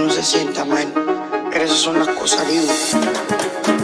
no se sienta mal. Pero esas son las cosas, digo.